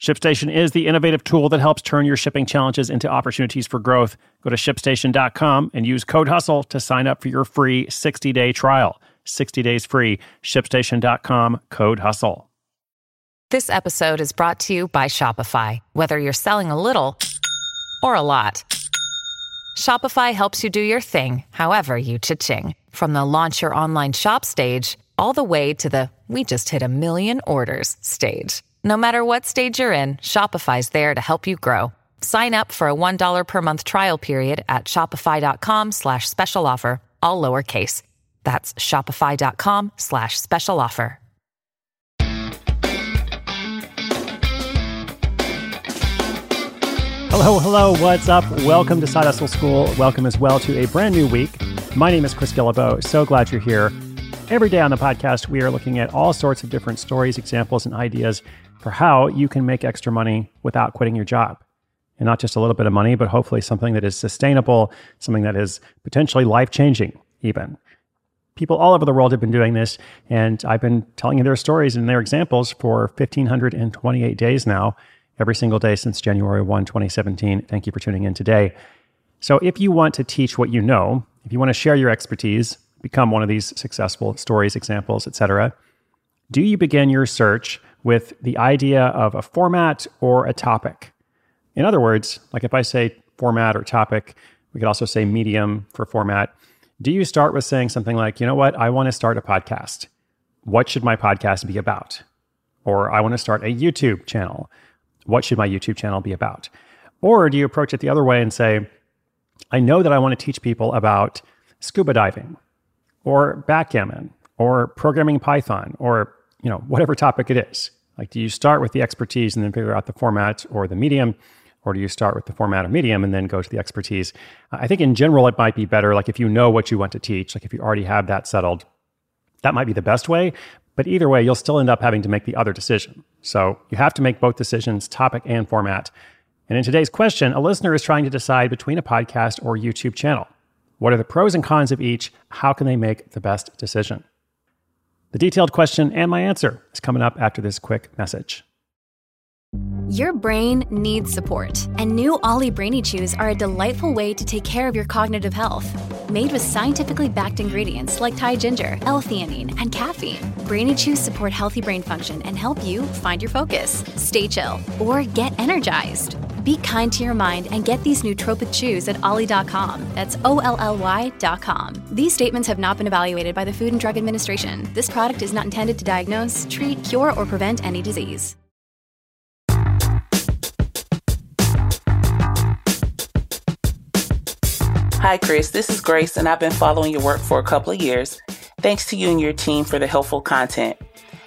ShipStation is the innovative tool that helps turn your shipping challenges into opportunities for growth. Go to shipstation.com and use code HUSTLE to sign up for your free 60 day trial. 60 days free. ShipStation.com, code HUSTLE. This episode is brought to you by Shopify. Whether you're selling a little or a lot, Shopify helps you do your thing, however you cha-ching. From the launch your online shop stage, all the way to the we just hit a million orders stage. No matter what stage you're in, Shopify's there to help you grow. Sign up for a $1 per month trial period at shopify.com slash special offer, all lowercase. That's shopify.com slash special offer. Hello, hello, what's up? Welcome to Side Hustle School. Welcome as well to a brand new week. My name is Chris Guillebeau. So glad you're here. Every day on the podcast, we are looking at all sorts of different stories, examples, and ideas for how you can make extra money without quitting your job. And not just a little bit of money, but hopefully something that is sustainable, something that is potentially life changing, even. People all over the world have been doing this, and I've been telling you their stories and their examples for 1,528 days now, every single day since January 1, 2017. Thank you for tuning in today. So, if you want to teach what you know, if you want to share your expertise, become one of these successful stories, examples, etc., do you begin your search with the idea of a format or a topic? In other words, like if I say format or topic, we could also say medium for format. Do you start with saying something like, you know what, I want to start a podcast. What should my podcast be about? Or I want to start a YouTube channel. What should my YouTube channel be about? Or do you approach it the other way and say, I know that I want to teach people about scuba diving or backgammon or programming Python or you know whatever topic it is. Like, do you start with the expertise and then figure out the format or the medium, or do you start with the format or medium and then go to the expertise? I think in general it might be better. Like if you know what you want to teach, like if you already have that settled, that might be the best way. But either way, you'll still end up having to make the other decision. So you have to make both decisions, topic and format. And in today's question, a listener is trying to decide between a podcast or YouTube channel. What are the pros and cons of each? How can they make the best decision? The detailed question and my answer is coming up after this quick message. Your brain needs support, and new OLLY Brainy Chews are a delightful way to take care of your cognitive health. Made with scientifically backed ingredients like Thai ginger, L-theanine, and caffeine, Brainy Chews support healthy brain function and help you find your focus, stay chill, or get energized. Be kind to your mind and get these nootropic chews at olly.com. That's O L L Y.com. These statements have not been evaluated by the Food and Drug Administration. This product is not intended to diagnose, treat, cure, or prevent any disease. Hi, Chris. This is Grace, and I've been following your work for a couple of years. Thanks to you and your team for the helpful content.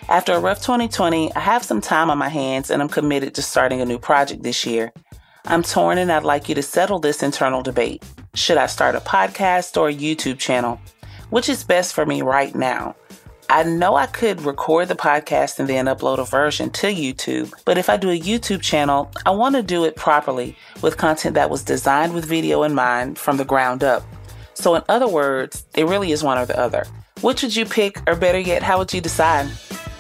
After a rough 2020, I have some time on my hands and I'm committed to starting a new project this year. I'm torn and I'd like you to settle this internal debate. Should I start a podcast or a YouTube channel? Which is best for me right now? I know I could record the podcast and then upload a version to YouTube, but if I do a YouTube channel, I want to do it properly with content that was designed with video in mind from the ground up. So, in other words, it really is one or the other. Which would you pick, or better yet, how would you decide?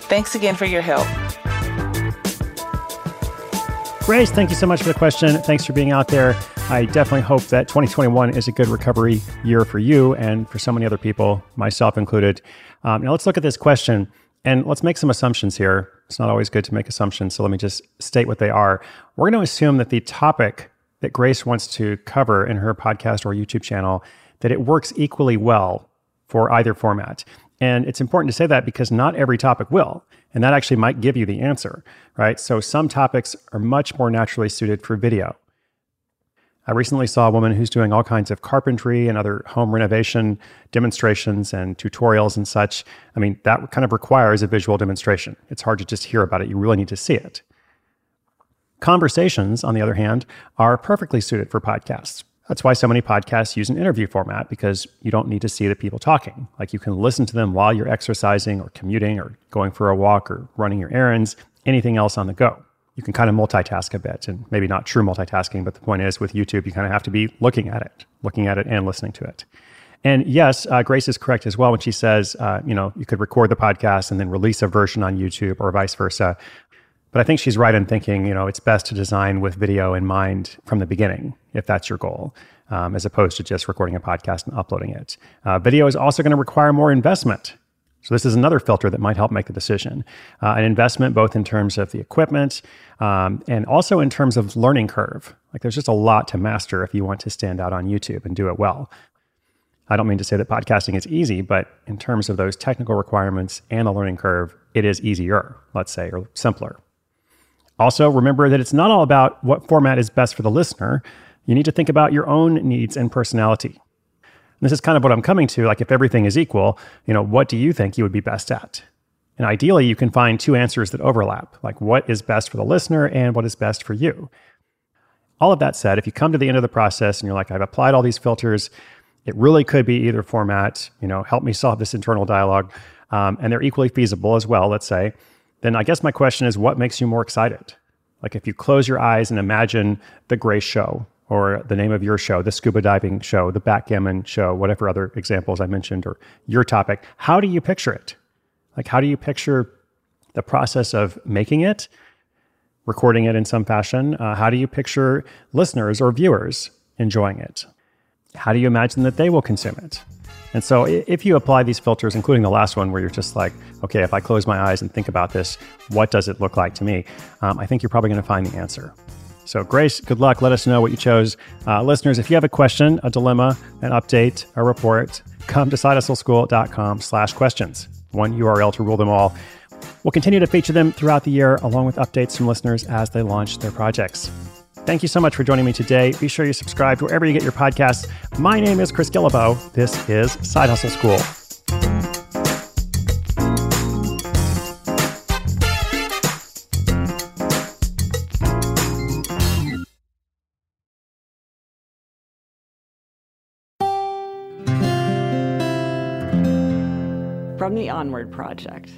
Thanks again for your help. Grace, thank you so much for the question. Thanks for being out there. I definitely hope that 2021 is a good recovery year for you and for so many other people, myself included. Um, now, let's look at this question and let's make some assumptions here. It's not always good to make assumptions, so let me just state what they are. We're going to assume that the topic that Grace wants to cover in her podcast or YouTube channel that it works equally well for either format. And it's important to say that because not every topic will. And that actually might give you the answer, right? So some topics are much more naturally suited for video. I recently saw a woman who's doing all kinds of carpentry and other home renovation demonstrations and tutorials and such. I mean, that kind of requires a visual demonstration. It's hard to just hear about it, you really need to see it. Conversations, on the other hand, are perfectly suited for podcasts. That's why so many podcasts use an interview format because you don't need to see the people talking. Like you can listen to them while you're exercising or commuting or going for a walk or running your errands, anything else on the go. You can kind of multitask a bit and maybe not true multitasking, but the point is with YouTube, you kind of have to be looking at it, looking at it and listening to it. And yes, uh, Grace is correct as well when she says, uh, you know, you could record the podcast and then release a version on YouTube or vice versa. But I think she's right in thinking, you know, it's best to design with video in mind from the beginning, if that's your goal, um, as opposed to just recording a podcast and uploading it. Uh, video is also going to require more investment. So this is another filter that might help make the decision. Uh, an investment both in terms of the equipment um, and also in terms of learning curve. Like there's just a lot to master if you want to stand out on YouTube and do it well. I don't mean to say that podcasting is easy, but in terms of those technical requirements and the learning curve, it is easier, let's say, or simpler. Also, remember that it's not all about what format is best for the listener. You need to think about your own needs and personality. And this is kind of what I'm coming to. Like, if everything is equal, you know, what do you think you would be best at? And ideally, you can find two answers that overlap, like what is best for the listener and what is best for you. All of that said, if you come to the end of the process and you're like, I've applied all these filters, it really could be either format, you know, help me solve this internal dialogue, um, and they're equally feasible as well, let's say. Then I guess my question is what makes you more excited? Like if you close your eyes and imagine the Grace show or the name of your show, the scuba diving show, the backgammon show, whatever other examples I mentioned, or your topic, how do you picture it? Like, how do you picture the process of making it, recording it in some fashion? Uh, how do you picture listeners or viewers enjoying it? How do you imagine that they will consume it? And so, if you apply these filters, including the last one, where you're just like, okay, if I close my eyes and think about this, what does it look like to me? Um, I think you're probably going to find the answer. So, Grace, good luck. Let us know what you chose. Uh, listeners, if you have a question, a dilemma, an update, a report, come to sidehustleschool.com slash questions. One URL to rule them all. We'll continue to feature them throughout the year, along with updates from listeners as they launch their projects. Thank you so much for joining me today. Be sure you subscribe wherever you get your podcasts. My name is Chris Guillebeau. This is Side Hustle School. From the Onward Project.